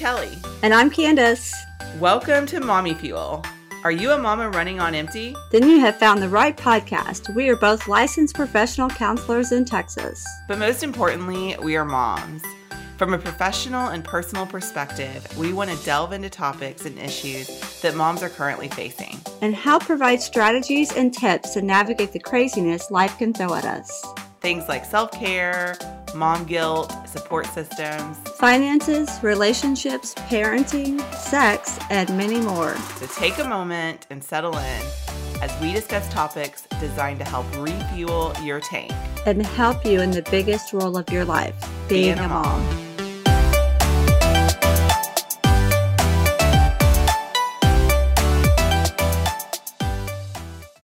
Kelly. And I'm Candace. Welcome to Mommy Fuel. Are you a mama running on empty? Then you have found the right podcast. We are both licensed professional counselors in Texas. But most importantly, we are moms. From a professional and personal perspective, we want to delve into topics and issues that moms are currently facing. And help provide strategies and tips to navigate the craziness life can throw at us. Things like self care, mom guilt, support systems, finances, relationships, parenting, sex, and many more. So take a moment and settle in as we discuss topics designed to help refuel your tank and help you in the biggest role of your life being, being a mom. mom.